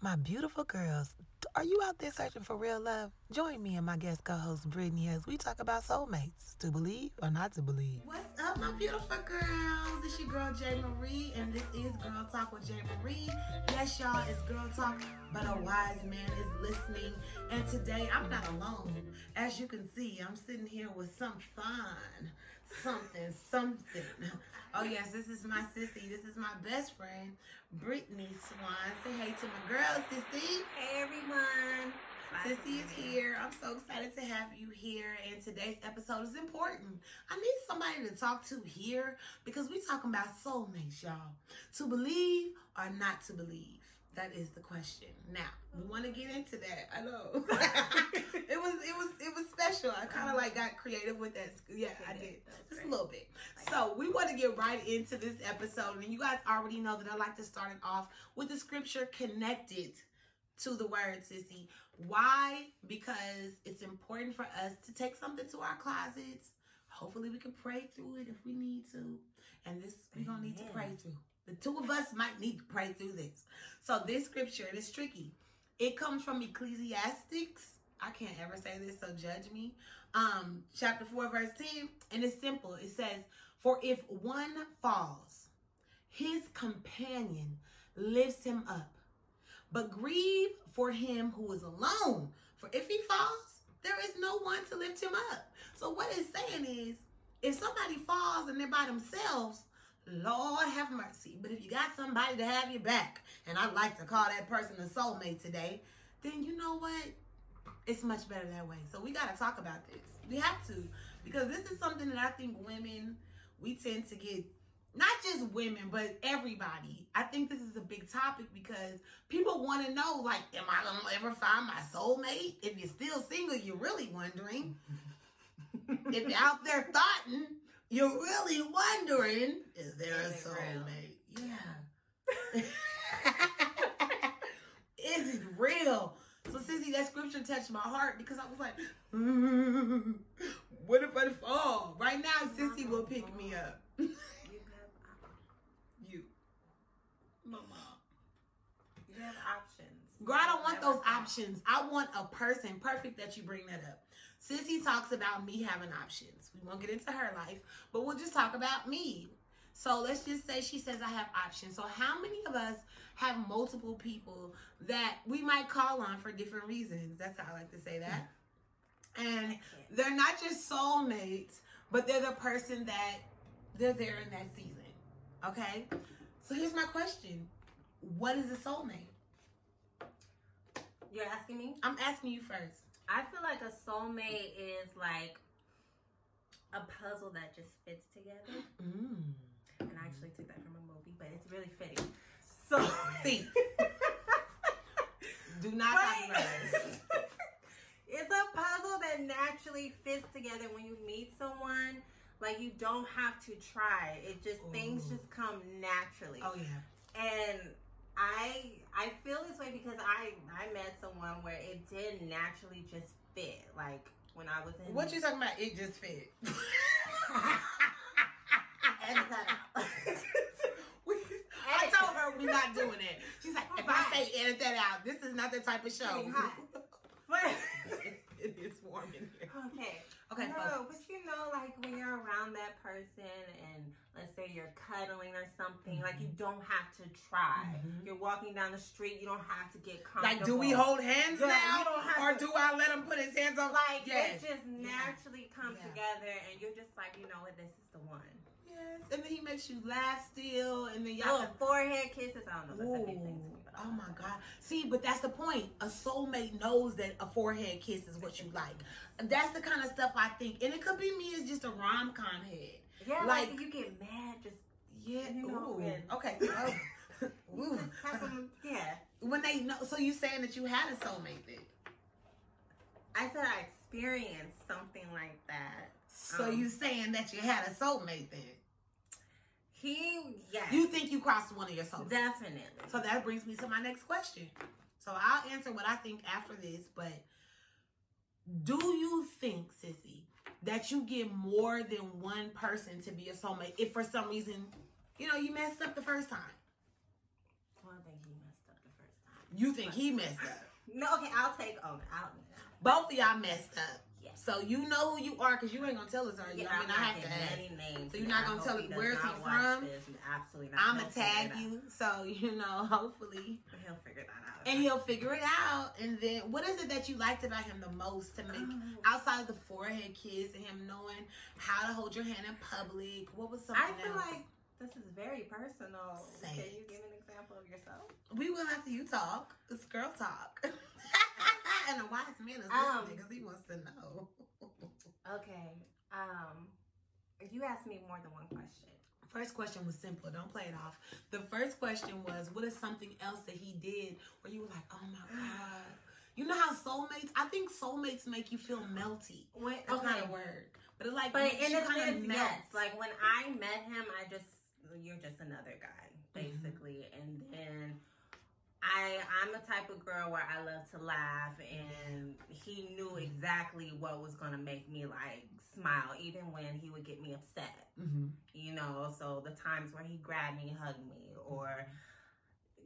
My beautiful girls, are you out there searching for real love? Join me and my guest co-host Brittany as we talk about soulmates, to believe or not to believe. What's up, my beautiful girls? It's your girl J Marie, and this is Girl Talk with J Marie. Yes, y'all, it's Girl Talk, but a wise man is listening. And today I'm not alone. As you can see, I'm sitting here with some fun, something, something. Oh yes, this is my sissy. This is my best friend, Brittany Swan. Say hey to my girl, sissy. Hey everyone. Sissy is here. I'm so excited to have you here. And today's episode is important. I need somebody to talk to here because we talking about soulmates, y'all. To believe or not to believe. That is the question. Now we want to get into that. I know it was it was it was special. I kind of like got creative with that. Yeah, I did just a little bit. So we want to get right into this episode, and you guys already know that I like to start it off with the scripture connected to the word, sissy. Why? Because it's important for us to take something to our closets. Hopefully, we can pray through it if we need to. And this we're gonna need to pray through. The two of us might need to pray through this. So this scripture, it is tricky. It comes from Ecclesiastics. I can't ever say this, so judge me. Um, chapter 4, verse 10. And it's simple. It says, For if one falls, his companion lifts him up. But grieve for him who is alone. For if he falls, there is no one to lift him up. So what it's saying is, if somebody falls and they're by themselves, Lord have mercy. But if you got somebody to have your back, and I'd like to call that person a soulmate today, then you know what? It's much better that way. So we got to talk about this. We have to. Because this is something that I think women, we tend to get not just women, but everybody. I think this is a big topic because people want to know, like, am I gonna ever find my soulmate? If you're still single, you're really wondering. if you're out there thoughting, you're really wondering, is there a soulmate? Yeah. is it real? So, Sissy, that scripture touched my heart because I was like, mm, what if I fall? Right now, Sissy will pick me up. you. My mom. You have options. Girl, I don't want those options. I want a person. Perfect that you bring that up. Sissy talks about me having options. We won't get into her life, but we'll just talk about me. So let's just say she says I have options. So how many of us have multiple people that we might call on for different reasons? That's how I like to say that. And they're not just soulmates, but they're the person that they're there in that season. Okay? So here's my question. What is a soulmate? You're asking me? I'm asking you first. I feel like a soulmate is like a puzzle that just fits together. Mm. And I actually took that from a movie, but it's really fitting. So Thief. Do not Right. copyright it's a puzzle that naturally fits together when you meet someone. Like you don't have to try. It just things just come naturally. Oh yeah. and I I feel this way because I I met someone where it did naturally just fit. Like when I was in What you talking about? It just fit. edit that out. We- I told her we're not doing it. She's like, if I say edit that out, this is not the type of show. But it is warm in here. okay. Okay, No, but you know, like when you're around that person and let's say you're cuddling or something, like you mm-hmm. don't have to try. Mm-hmm. You're walking down the street, you don't have to get comfortable. Like, do we hold hands Yeah, now, have or to- do I let him put his hands on? like yes, it just naturally comes Yeah. together and you're just like, you know what, this is the one. yes. And then he makes you laugh still, and then y'all. Oh, can- forehead kisses. I don't know. That's a big thing to me. Ooh, But I oh my god. See, but that's the point. A soulmate knows that a forehead kiss is what you like. That's the kind of stuff I think. And it could be me as just a rom com head. Yeah, Like- like, you get mad just Yeah. You know, ooh. Okay. Oh. Ooh. them- yeah. When they know so you saying that you had a soulmate then. I said I experienced something like that. So Um, you saying that you had a soulmate then. He yes. You think you crossed one of your soulmates. definitely. So that brings me to my next question. So I'll answer what I think after this, but do you think, Sissy, that you get more than one person to be a soulmate if for some reason, you know, you messed up the first time? Well, I think he messed up the first time. You think he messed up. No, okay, I'll take on. I'll. Both of y'all messed up. Yes. So you know who you are because you ain't gonna tell us, are you? Yeah, I mean, I'm not have to ask. any names. So you're not I gonna tell me where's he from? this. Absolutely not. I'ma tag you, so you know, hopefully, He'll figure that out. and he'll figure it out. And then, what is it that you liked about him the most to make Um, outside of the forehead kiss and him knowing how to hold your hand in public? What was something I feel else? like this is very personal. Say Can it. you give an example of yourself? we will after you talk. It's girl talk. and a wise man is Um, listening because he wants to know. Okay. Um, you asked me more than one question. First question was simple. Don't play it off. The first question was, what is something else that he did where you were like, oh my God. You know how soulmates, I think soulmates make you feel melty. When, That's okay. not a word. But it like But in a sense, yes. Like when I met him, I just you're just another guy, Mm-hmm. basically. And then I I'm the type of girl where I love to laugh, and he knew exactly what was gonna make me like smile, even when he would get me upset. Mhm. You know, so the times where he grabbed me, hugged me, or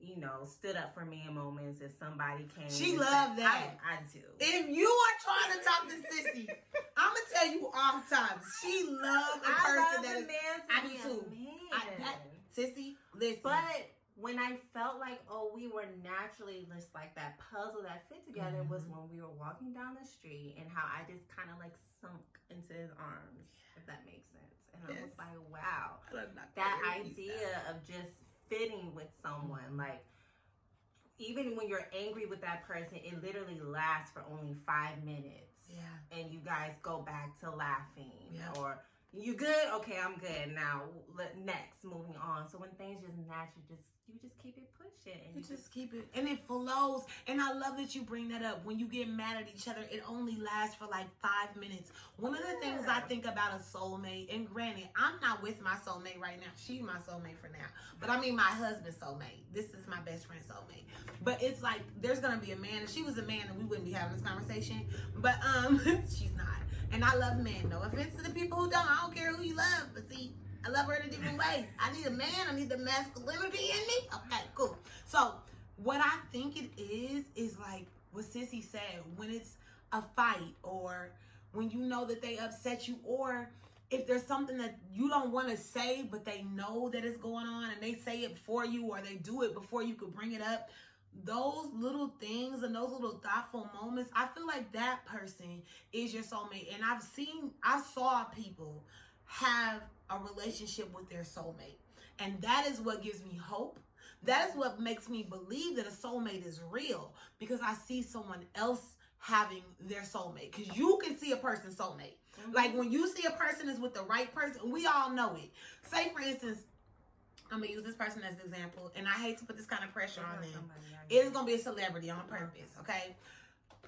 you know, stood up for me in moments if somebody came. She loved said- that. I, I do. If you are trying to talk to Sissy, I'm gonna tell you all the time. She loved the person love that a is man to I do a too. man. I- that- Sissy. Listen, But when I felt like, oh, we were naturally just like that puzzle that fit together was Mhm. when we were walking down the street and how I just kind of like sunk into his arms, if that makes sense. And I was like, wow, that idea of just fitting with someone, Mhm. like, even when you're angry with that person, it literally lasts for only five minutes Yeah. and you guys go back to laughing Yeah. or you good okay i'm good now next moving on so when things just naturally just you just keep it pushing and You just keep it, and it flows. And I love that you bring that up. When you get mad at each other, it only lasts for like five minutes. One of the things I think about a soulmate, and granted, I'm not with my soulmate right now. She's my soulmate for now. But I mean, my husband's soulmate. This is my best friend's soulmate. But it's like there's gonna be a man. If she was a man, then we wouldn't be having this conversation. But um, she's not. And I love men. No offense to the people who don't. I don't care who you love. But see, I love her in a different way. I need a man. I need the masculinity in me. Okay, cool. So what I think it is is like what Sissy said. When it's a fight, or when you know that they upset you, or if there's something that you don't want to say, but they know that it's going on, and they say it for you, or they do it before you could bring it up. Those little things and those little thoughtful moments, I feel like that person is your soulmate. And I've seen, I saw people have a relationship with their soulmate. And that is what gives me hope. That is what makes me believe that a soulmate is real because I see someone else having their soulmate. Because you can see a person's soulmate. Mhm. Like when you see a person is with the right person, we all know it. Say, for instance, I'm gonna use this person as an example, and I hate to put this kind of pressure on them. It is gonna be a celebrity on purpose, okay?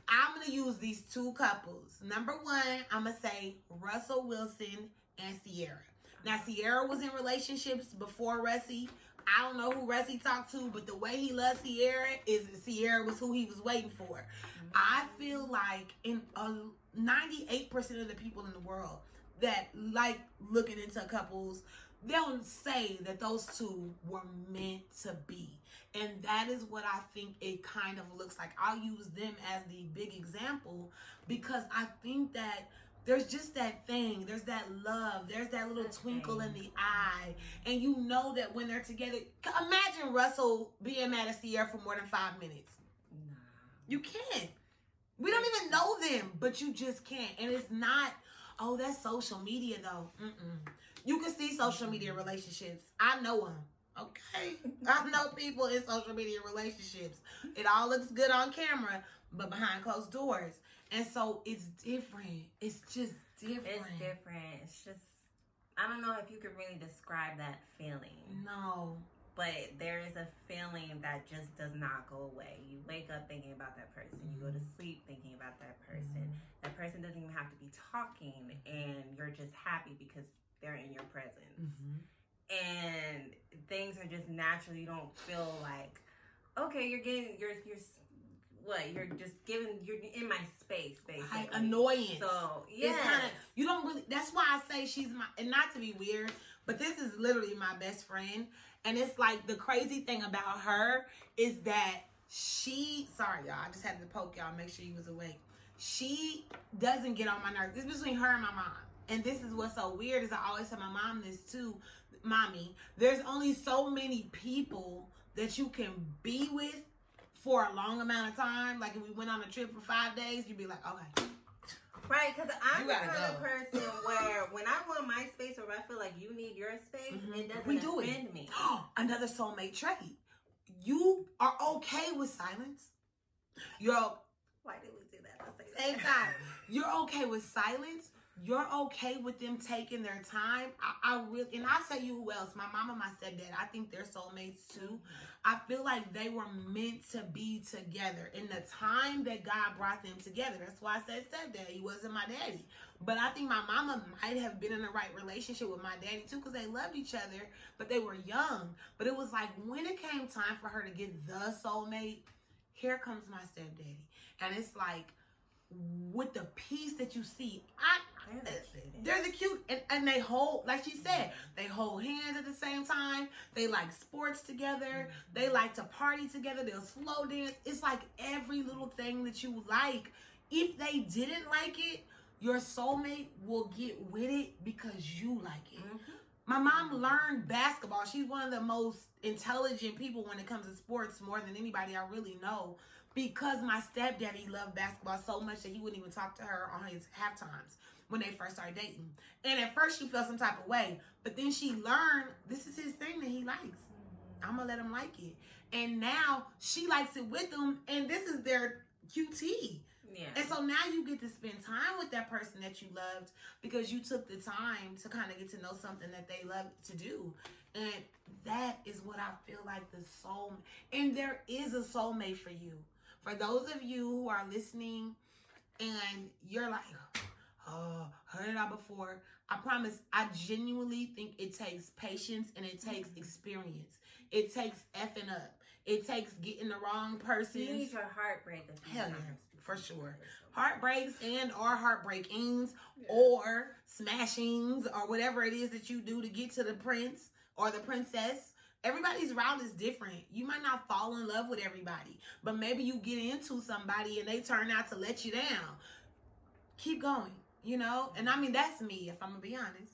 I'm gonna use these two couples. Number one, I'm gonna say Russell Wilson and Ciara. Now Ciara was in relationships before Russie. I don't know who Russie talked to, but the way he loves Ciara is Ciara was who he was waiting for. I feel like in uh, 98% of the people in the world that like looking into couples, they'll say that those two were meant to be. And that is what I think it kind of looks like. I'll use them as the big example because I think that there's just that thing. There's that love. There's that little twinkle in the eye. And you know that when they're together, imagine Russell being mad at Ciara for more than five minutes. Nah. You can't. We don't even know them, but you just can't. And it's not, oh, that's social media though. Mm-mm. You can see social media relationships. I know them. Okay. I know people in social media relationships. It all looks good on camera, but behind closed doors. And so it's different. It's just different. It's different. It's just I don't know if you could really describe that feeling, No. but there is a feeling that just does not go away. You wake up thinking about that person. You go to Mm-hmm. sleep thinking about that person. That person doesn't even have to be talking, and you're just happy because they're in your presence. Mhm. and things are just natural. You don't feel like, okay, you're getting, you're, you're, what? You're just giving, you're in my space, basically. Like annoyance. So yeah, kind of you don't really. That's why I say she's my. And not to be weird, but this is literally my best friend. And it's like the crazy thing about her is that she sorry y'all, I just had to poke y'all, make sure you was awake. She doesn't get on my nerves. It's between her and my mom. And this is what's so weird is I always tell my mom this too, mommy. There's only so many people that you can be with for a long amount of time. Like if we went on a trip for five days, you'd be like, okay. Right, because I'm the kind of person where when I want my space or I feel like you need your space, Mhm. it doesn't We do it. offend me. Another soulmate trait. You are okay with silence. You're Why did we do that? at same time. You're okay with silence. You're okay with them taking their time. I, I really, and I'll tell you who else. My mom and my stepdad. I think they're soulmates too. I feel like they were meant to be together in the time that God brought them together. That's why I said stepdad. He wasn't my daddy. But I think my mama might have been in the right relationship with my daddy too because they loved each other, but they were young. But it was like when it came time for her to get the soulmate, here comes my stepdaddy. And it's like with the peace that you see, I They're the cutest. they're the cute and, and they hold like she said they hold hands at the same time they like sports together they like to party together they'll slow dance it's like every little thing that you like if they didn't like it your soulmate will get with it because you like it Mhm. my mom learned basketball. She's one of the most intelligent people when it comes to sports, more than anybody I really know. Because my stepdaddy loved basketball so much that he wouldn't even talk to her on his half times when they first started dating. And at first she felt some type of way, but then she learned this is his thing that he likes. I'm gonna let him like it. And now she likes it with him, and this is their QT. Yeah. And so now you get to spend time with that person that you loved because you took the time to kind of get to know something that they love to do. And that is what I feel like the soul and there is a soulmate for you. For those of you who are listening and you're like, oh, heard it all before. I promise, I genuinely think it takes patience and it takes mm. experience. It takes effing up. It takes getting the wrong person. you need your heartbreak Hell yeah, for sure. Heartbreaks and or heartbreakings or smashings or whatever it is that you do to get to the prince or the princess. Everybody's route is different. You might not fall in love with everybody, but maybe you get into somebody and they turn out to let you down. Keep going, you know? And I mean, that's me, if I'm gonna be honest.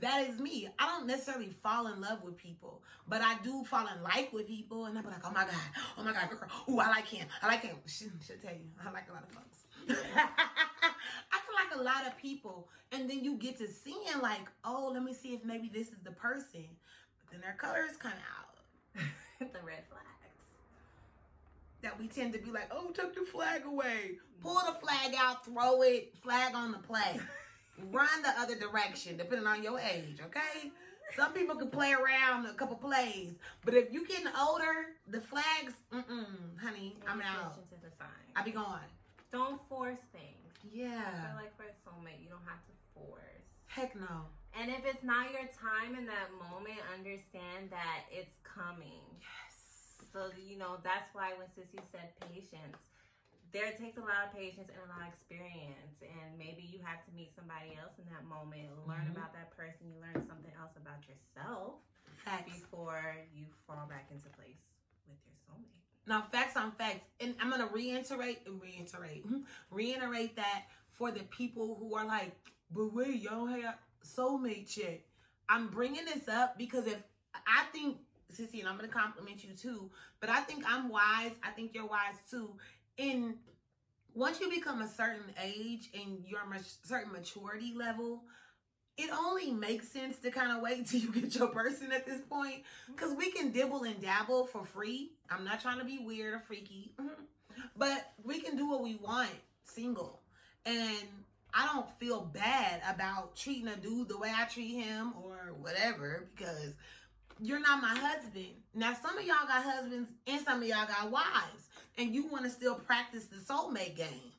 That is me. I don't necessarily fall in love with people, but I do fall in like with people, and I'm like, oh my god, oh my god, girl, ooh, I like him, I like him. She should tell you, I like a lot of folks. I can like a lot of people, and then you get to seeing like, oh, let me see if maybe this is the person, but then their colors come out. the red flags. That we tend to be like, oh, took the flag away, pull the flag out, throw it, flag on the play, run the other direction, depending on your age. Okay. Some people can play around a couple plays, but if you getting older, the flags, mm-mm, honey, I'm out. Attention to the sign. I be gone. Don't force things. I Yeah. feel like for a soulmate, you don't have to force. Heck no. And if it's not your time in that moment, understand that it's coming. Yes. So, you know, that's why when Sissy said patience, there takes a lot of patience and a lot of experience. And maybe you have to meet somebody else in that moment, learn Mhm. about that person, you learn something else about yourself Facts. before you fall back into place with your soulmate. Now, facts on facts, and I'm gonna reiterate and reiterate, reiterate that for the people who are like, but wait, y'all have soulmate yet. I'm bringing this up because if I think, Sissy, and I'm gonna compliment you too, but I think I'm wise. I think you're wise too. In once you become a certain age and your ma- certain maturity level, it only makes sense to kind of wait till you get your person at this point mm-hmm. because we can dibble and dabble for free. I'm not trying to be weird or freaky, mm-hmm. but we can do what we want single. And I don't feel bad about treating a dude the way I treat him or whatever because you're not my husband. Now, some of y'all got husbands and some of y'all got wives, and you want to still practice the soulmate game.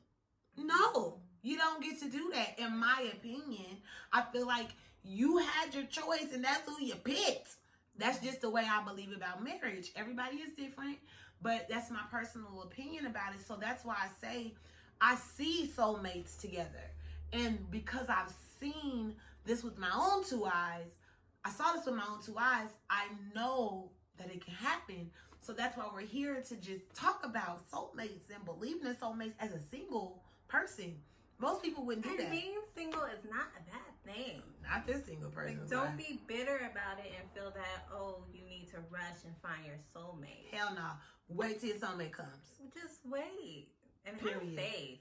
No, you don't get to do that. In my opinion, I feel like you had your choice and that's who you picked. That's just the way I believe about marriage. Everybody is different, but that's my personal opinion about it. So that's why I say I see soulmates together. And because I've seen this with my own two eyes, I saw this with my own two eyes, I know that it can happen. So that's why we're here to just talk about soulmates and believing in soulmates as a single person. Most people wouldn't do And that. being single is not a bad thing. Not this single person. Like, don't be bitter about it and feel that oh you need to rush and find your soulmate. Hell no. Wait till your soulmate comes. Just wait and Period. have faith.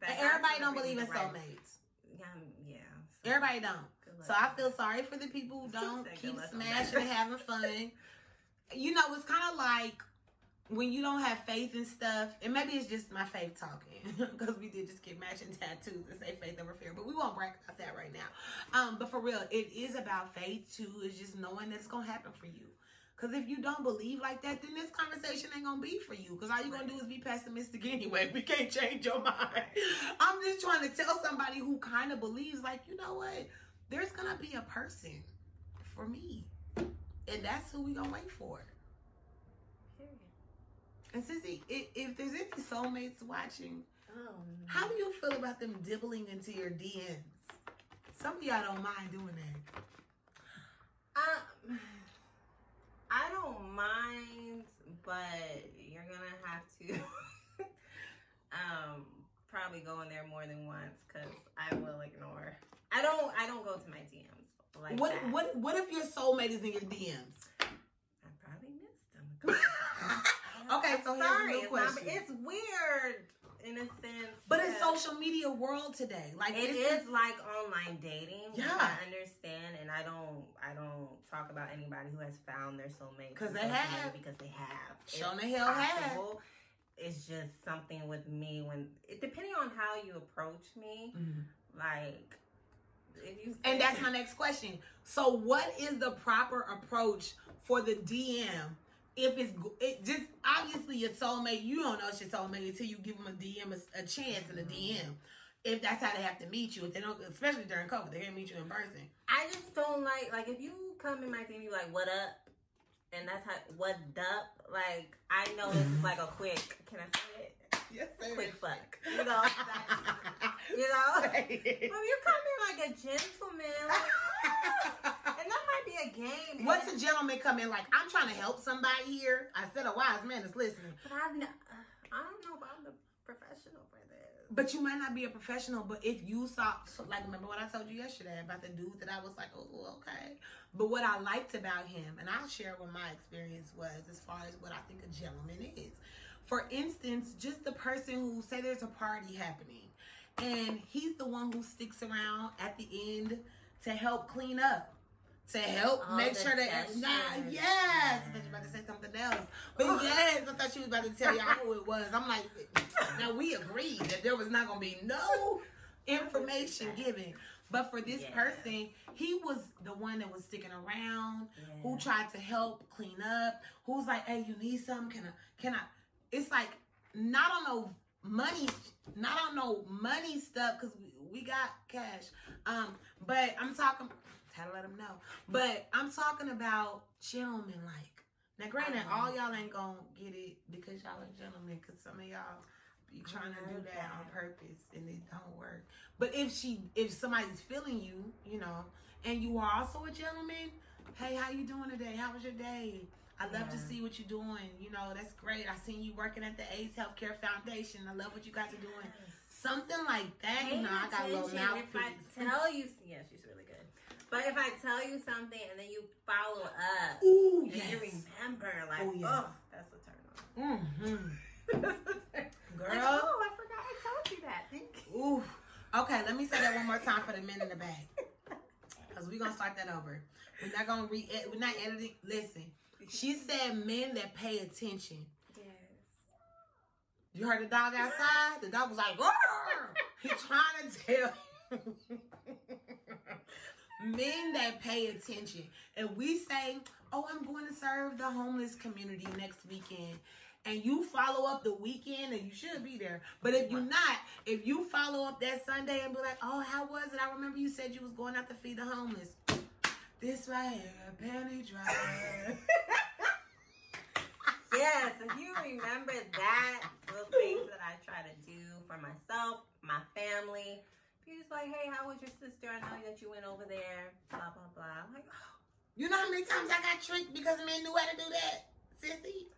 that And everybody don't believe in right- soulmates. Yeah, yeah. so Everybody don't. So I feel sorry for the people who don't keep smashing and having fun. You know, it's kind of like when you don't have faith in stuff, and maybe it's just my faith talking because we did just get matching tattoos and say faith over fear, but we won't brag about that right now. Um, but for real, it is about faith too. It's just knowing that's gonna happen for you. Because if you don't believe like that, then this conversation ain't gonna be for you. Because all you're gonna do is be pessimistic anyway. We can't change your mind. I'm just trying to tell somebody who kind of believes, like, you know what? There's gonna be a person for me. And that's who we gonna wait for. Period. And Sissy, if, if there's any soulmates watching, Oh, how do you feel about them dibbling into your DMs? Some of y'all don't mind doing that. Um, don't mind, but you're gonna have to um probably go in there more than once because I will ignore. I don't. I don't go to my DMs like what that. what what if your soulmate is in your DMs? I probably missed them. Okay, so here's a sorry, new it's, not- question. it's weird in a sense, But it's that social media world today. Like it is like online dating. Yeah. I understand, and I don't. I don't talk about anybody who has found their soulmate 'Cause on they have. Because they have. Shown It's the hell have. It's just something with me when it depending on how you approach me. Mhm. Like if you And that's my next question. So, what is the proper approach for the DM? If it's it just obviously your soulmate, you don't know it's your soulmate until you give them a DM a, a chance and a mm-hmm. DM. If that's how they have to meet you, if they don't, especially during COVID, they can't meet you in person. I just don't like like if you come in my team, you like what up, and that's how what up. Like I know this is like a quick. Can I say it? Yes, sir. Quick fuck. You know. You know. But you come in like a gentleman, like, and that might be a game. What's a gentleman come in like? I'm trying to help somebody here. I said a wise man is listening. But I've I don't know if I'm the professional for this. But you might not be a professional. But if you saw, like, remember what I told you yesterday about the dude that I was like, oh, oh, okay. But what I liked about him, and I'll share what my experience was as far as what I think a gentleman is. For instance, just the person who say there's a party happening, and he's the one who sticks around at the end to help clean up. To help Oh, make sure that nah, yes, I thought you were about to say something else, but yes, I thought she was about to tell y'all who it was. I'm like, now we agreed that there was not gonna be no information given. But for this Yes. person, he was the one that was sticking around, who tried to help clean up, who's like, hey, you need something? Can I can I it's like not on no money not on no money stuff because we, we got cash. Um, but I'm talking had to let them know. But I'm talking about gentlemen like. Now, granted, Uh-huh. all y'all ain't gonna get it because y'all are gentlemen. Because some of y'all be trying to do that on purpose and it don't work. But if she, if somebody's feeling you, you know, and you are also a gentleman, hey, how you doing today? How was your day? I love to see what you're doing. You know, that's great. I seen you working at the AIDS Healthcare Foundation. I love what you guys are doing. Something like that. Pay you know, I got a little attention. If I tell you, yeah, really good. But if I tell you something and then you follow up, Ooh, and yes. you remember, like, Oh, oh, that's a turn on. Mm-hmm. That's a turn- Girl. Like, oh, I forgot I told you that. Thank you. Ooh. Okay, let me say that one more time for the men in the back. Cause we're gonna start that over. We're not gonna re we're not editing. Listen. She said men that pay attention. Yes. You heard the dog outside? The dog was like, "Roar!" He trying to tell men that pay attention. And we say, Oh, I'm going to serve the homeless community next weekend. And you follow up the weekend and you should be there. But if you're not, if you follow up that Sunday and be like, Oh, how was it? I remember you said you was going out to feed the homeless. This right here, a penny drive. Yes, if you remember that, those things that I try to do for myself, my family. You're just like, hey, how was your sister? I know that you went over there, blah, blah, blah. I'm like, oh, You know how many times I got tricked because men knew how to do that? sissy.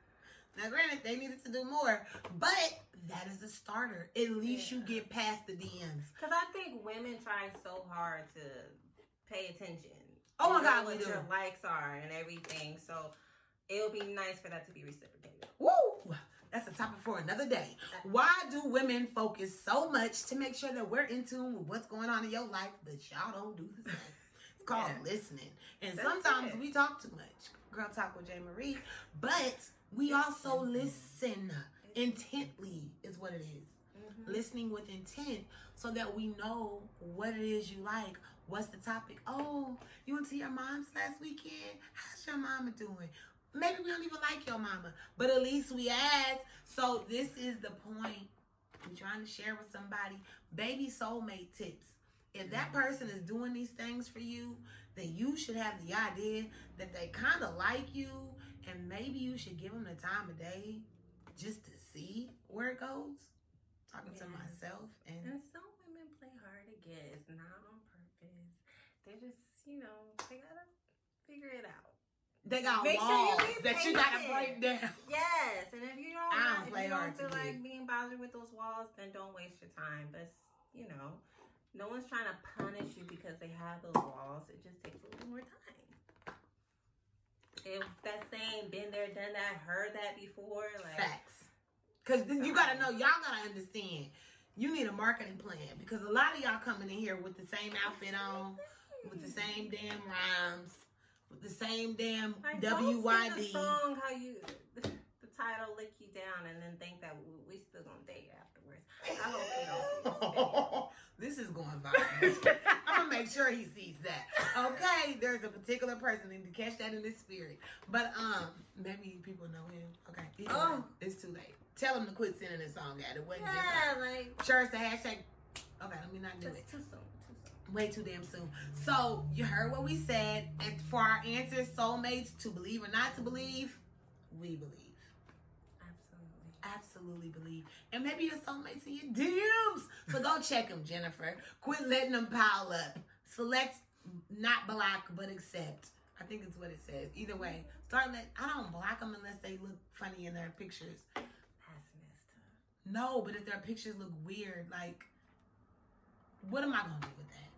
Now, granted, they needed to do more, but that is a starter. At least you get past the DMs. Because I think women try so hard to pay attention. Oh my God, what your likes are and everything. So it would be nice for that to be reciprocated. Woo! That's a topic for another day. Why do women focus so much to make sure that we're in tune with what's going on in your life, but y'all don't do the same? It's called Yeah. listening. And That's sometimes it. we talk too much. Girl talk with J. Marie. But we also listen intently, is what it is. Mm-hmm. Listening with intent so that we know what it is you like. What's the topic? Oh, you went to your mom's last weekend? How's your mama doing? Maybe we don't even like your mama, but at least we asked. So this is the point. I'm trying to share with somebody baby soulmate tips. If that mm-hmm. person is doing these things for you, then you should have the idea that they kind of like you, and maybe you should give them the time of day just to see where it goes. Talking to myself and And some women play hard to get. It's not on purpose. They just, you know, they gotta figure it out. They got Make sure you walls be that you gotta break down. Yes, and if you don't, I don't if play you don't feel like being bothered with those walls, then don't waste your time. But you know, no one's trying to punish you because they have those walls. It just takes a little more time. If that saying "been there, done that," heard that before, like Facts. Because you gotta know, y'all gotta understand. You need a marketing plan because a lot of y'all coming in here with the same outfit on, with the same damn rhymes, with the same damn Like, don't sing a WYD. song how you the title lick you down and then think that we, we still gonna date afterwards. I hope you don't see this this is going viral. I'm gonna make sure he sees that. Okay, there's a particular person need to catch that in his spirit. But um, maybe people know him. Okay, Oh. it's too late. Tell him to quit sending this song out. It wasn't Yeah, her. like Sure, it's the hashtag. Okay, let me not do it. it's soon. Too soon. Way too damn soon. So you heard what we said, and for our answers, soulmates to believe or not to believe, we believe, Absolutely. absolutely believe, and maybe your soulmates in your DMs. So go check them, Jennifer. Quit letting them pile up. Select not block but accept. I think it's what it says. Either way, start let. I don't block them unless they look funny in their pictures. That's messed up. No, but if their pictures look weird, like, what am I gonna do with that?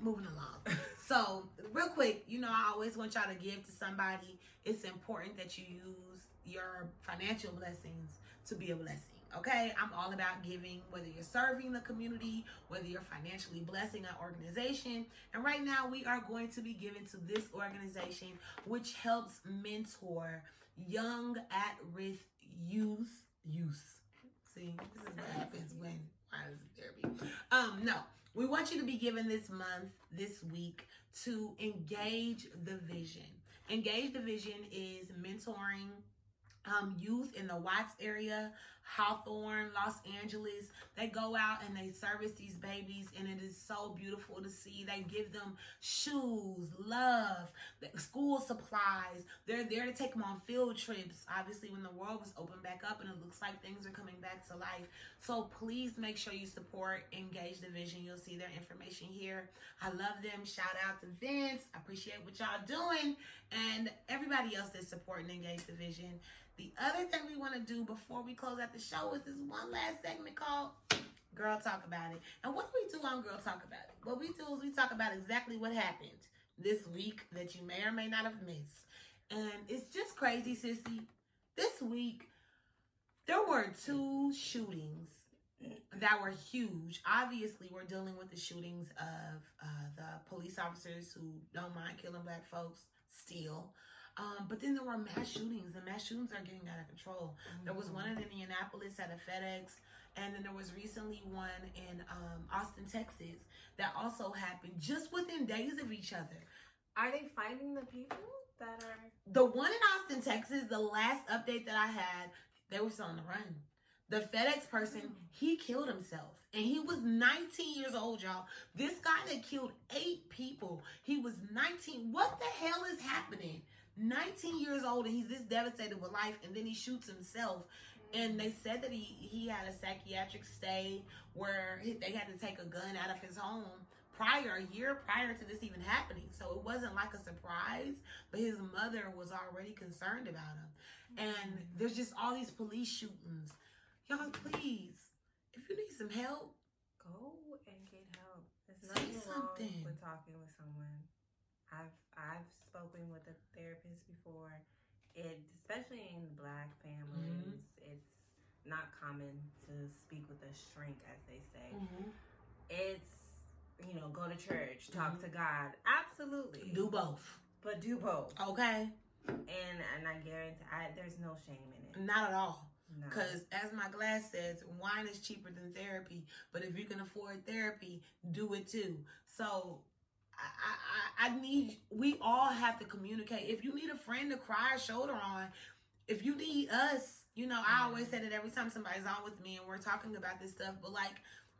Moving along. so, real quick, you know, I always want y'all to give to somebody. It's important that you use your financial blessings to be a blessing. Okay, I'm all about giving, whether you're serving the community, whether you're financially blessing an organization. And right now, we are going to be giving to this organization, which helps mentor young at risk youth. Youth. See, this is what happens when why is therapy? Um, no. We want you to be given this month, this week, to engage the vision. Engage the vision is mentoring um, youth in the Watts area, Hawthorne, Los Angeles. They go out and they service these babies, and it is so beautiful to see. They give them shoes, love, school supplies. They're there to take them on field trips. Obviously, when the world was opened back up and it looks like things are coming back to life. So please make sure you support Engage the Vision. You'll see their information here. I love them. Shout out to Vince. I appreciate what y'all doing. And everybody else that's supporting Engage the Vision. The other thing we want to do before we close out the show is this one last segment called Girl Talk About It. And what do we do on Girl Talk About It? What we do is we talk about exactly what happened this week that you may or may not have missed. And it's just crazy, sissy. This week, there were two shootings that were huge. Obviously, we're dealing with the shootings of uh, the police officers who don't mind killing black folks still. Um, but then there were mass shootings, The mass shootings are getting out of control. There was one in Indianapolis at a FedEx, and then there was recently one in um, Austin, Texas, that also happened just within days of each other. Are they finding the people that are? The one in Austin, Texas, the last update that I had, they were still on the run. The FedEx person, he killed himself. And he was 19 years old, y'all. This guy that killed eight people, he was 19. What the hell is happening? 19 years old and he's this devastated with life and then he shoots himself and they said that he he had a psychiatric stay where he, they had to take a gun out of his home prior a year prior to this even happening so it wasn't like a surprise but his mother was already concerned about him and there's just all these police shootings. Y'all, please, if you need some help, Go and get help. There's Say nothing wrong something. with talking with someone. I've I've spoken with a therapist before. It especially in black families, Mm-hmm. it's not common to speak with a shrink, as they say. Mm-hmm. It's you know, go to church, talk to God. Absolutely. Mm-hmm. do both. but do both. Okay, And and I guarantee I, there's no shame in it. not at all. No. Because as my glass says, wine is cheaper than therapy. But if you can afford therapy, do it too. So I, I, need, we all have to communicate. If you need a friend to cry a shoulder on, if you need us, you know, I always mm-hmm. say that every time somebody's on with me and we're talking about this stuff, but like,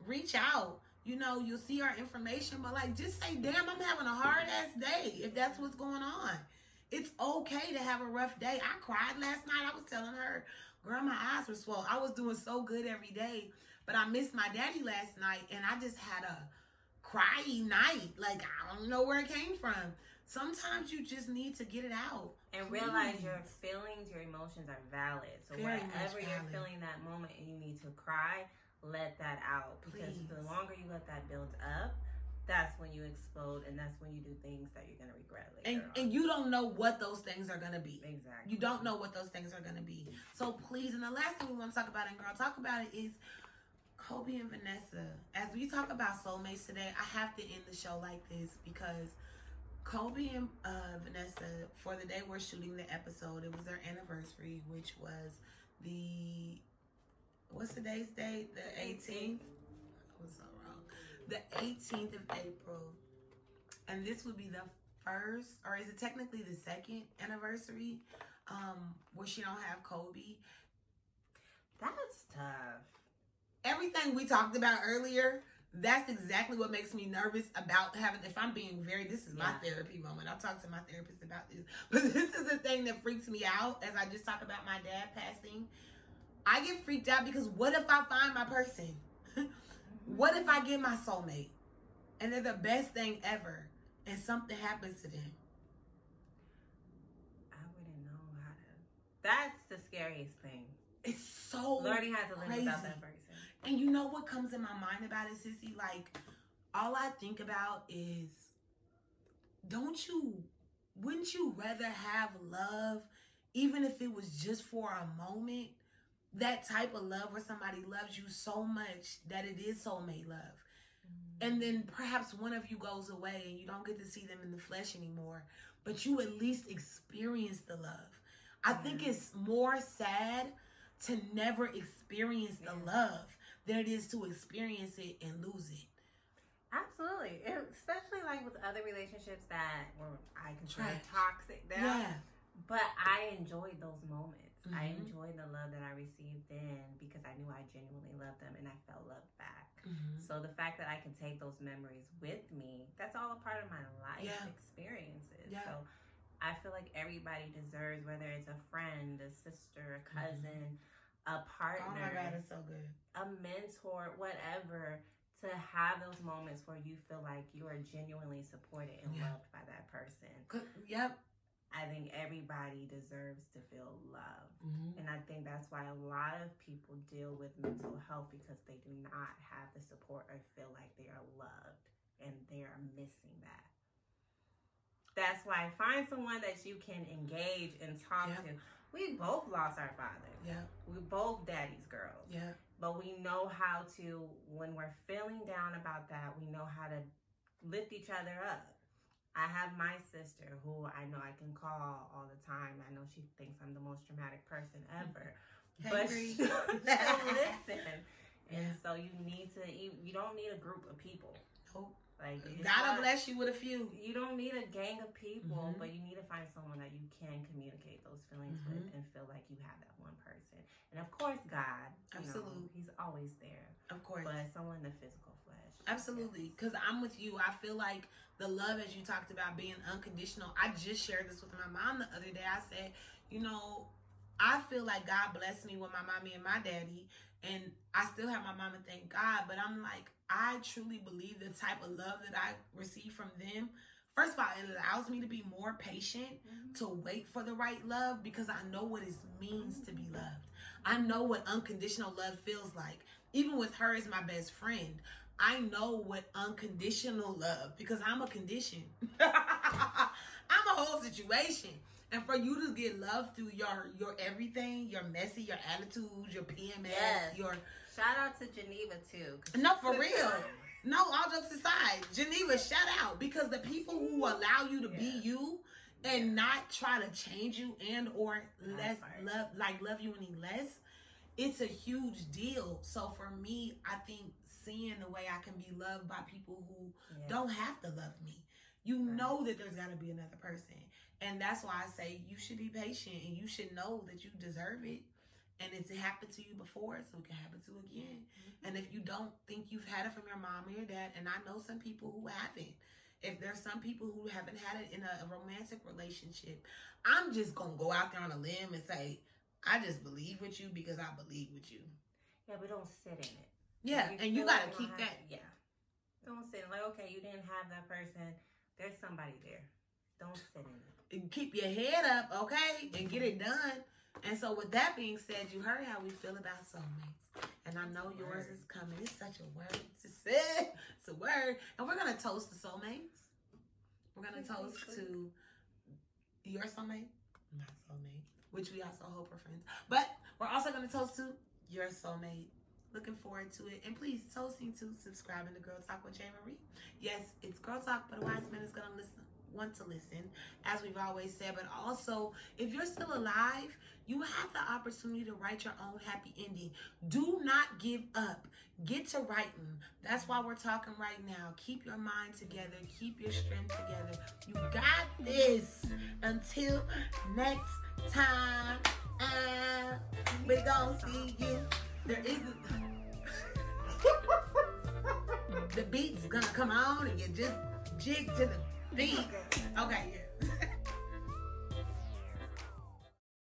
reach out. You know, you'll see our information, but like, just say, damn, I'm having a hard ass day if that's what's going on. It's okay to have a rough day. I cried last night. I was telling her, girl, my eyes were swollen. I was doing so good every day, but I missed my daddy last night and I just had a cryy night. Like, I don't know where it came from. Sometimes you just need to get it out. and realize your feelings, your emotions are valid. So Very much wherever you're feeling that moment and you need to cry, let that out. Because the longer you let that build up, that's when you explode and that's when you do things that you're gonna regret And, later on. and you don't know what those things are going to be. exactly. You don't know what those things are going to be. So please, and the last thing we want to talk about, and girl, talk about it is Kobe and Vanessa. As we talk about soulmates today, I have to end the show like this because Kobe and uh, Vanessa, for the day we're shooting the episode, it was their anniversary, which was the what's today's date? The 18th. I was so wrong. The 18th of April, and this would be the first, or is it technically the second anniversary, um, where she don't have Kobe. That's tough. Everything we talked about earlier, that's exactly what makes me nervous about having. If I'm being very, this is my Yeah. therapy moment. I'll talk to my therapist about this, but this is the thing that freaks me out. As I just talked about my dad passing, I get freaked out because what if I find my person? what if I get my soulmate, and they're the best thing ever, and something happens to them? I wouldn't know how to. That's the scariest thing. It's so Learning how to live crazy. without that person. And you know what comes in my mind about it, Sissy? Like, all I think about is, don't you, wouldn't you rather have love, even if it was just for a moment? That type of love where somebody loves you so much that it is soulmate love. Mm-hmm. And then perhaps one of you goes away and you don't get to see them in the flesh anymore, but you at least experience the love. I think it's more sad to never experience the Yeah. love than it is to experience it and lose it. Absolutely, especially like with other relationships that were I consider Trash. toxic. Yeah. But I enjoyed those moments. I Mhm. enjoyed the love that I received then because I knew I genuinely loved them and I felt love back. Mhm. So the fact that I can take those memories with me, that's all a part of my life Yeah. experiences. Yeah. So I feel like everybody deserves, whether it's a friend, a sister, a cousin, a partner, Mm-hmm. Oh my God, it's so good. a mentor, whatever, to have those moments where you feel like you are genuinely supported and Yeah. loved by that person. Yep. I think everybody deserves to feel love. Mhm. And I think that's why a lot of people deal with mental health because they do not have the support or feel like they are loved and they are missing that. That's why find someone that you can engage and talk Yep. to. We both lost our fathers. Yeah. We both daddy's girls. Yeah. But we know how to, when we're feeling down about that, we know how to lift each other up. I have my sister who I know I can call all the time. I know she thinks I'm the most dramatic person ever. But she'll, she'll listen. And so you need to, you, you don't need a group of people. Nope. Like, God bless you with a few. you don't need a gang of people, Mhm. but you need to find someone that you can communicate those feelings with Mhm. and feel like you have that one person. And of course, God. absolutely, know, he's always there. Of course. But someone in the physical flesh. Absolutely. Because I'm with you. I feel like the love, as you talked about, being unconditional. I just shared this with my mom the other day. I said, you know, I feel like God blessed me with my mommy and my daddy. And I still have my mom and thank God. But I'm like, I truly believe the type of love that I receive from them first of all, it allows me to be more patient mm-hmm. to wait for the right love because I know what it means to be loved. I know what unconditional love feels like. Even with her as my best friend, I know what unconditional love because I'm a condition. I'm a whole situation. And for you to get love through your your everything, your messy, your attitudes, your PMS, Yes. your Shout out to Geneva too. no for real. No, all jokes aside, Geneva, shout out because the people who allow you to be you and not try to change you and or less love like love you any less, it's a huge deal. So for me, I think seeing the way I can be loved by people who Yeah. don't have to love me. You Right. know that there's got to be another person. And that's why I say you should be patient and you should know that you deserve it. And it's happened to you before, so it can happen to you again. Mm-hmm. And if you don't think you've had it from your mom or your dad, and I know some people who haven't, if there's some people who haven't had it in a, romantic relationship, I'm just gonna go out there on a limb and say, I just believe with you because I believe with you. Yeah, but don't sit in it. Yeah, If and you gotta like keep that. have- Yeah. Don't sit in like okay, you didn't have that person. There's somebody there. Don't sit in it. And keep your head up, okay, and get it done. And so, with that being said, you heard how we feel about soulmates, and I know yours is coming. It's such a word to say. It's a word, and we're gonna toast the soulmates. We're gonna toast to your soulmate, my soulmate, which we also hope are friends. But we're also gonna toast to your soulmate. Looking forward to it, and please toasting to subscribing to Girl Talk with Jay Marie. Yes, it's Girl Talk, but a wise man is gonna listen, want to listen, as we've always said. But also, if you're still alive, you have the opportunity to write your own happy ending. Do not give up. Get to writing. That's why we're talking right now. Keep your mind together. Keep your strength together. You got this. Until next time, uh, we're gonna see you. There is the beat's gonna come on and you just jig to the beat. Okay, yeah.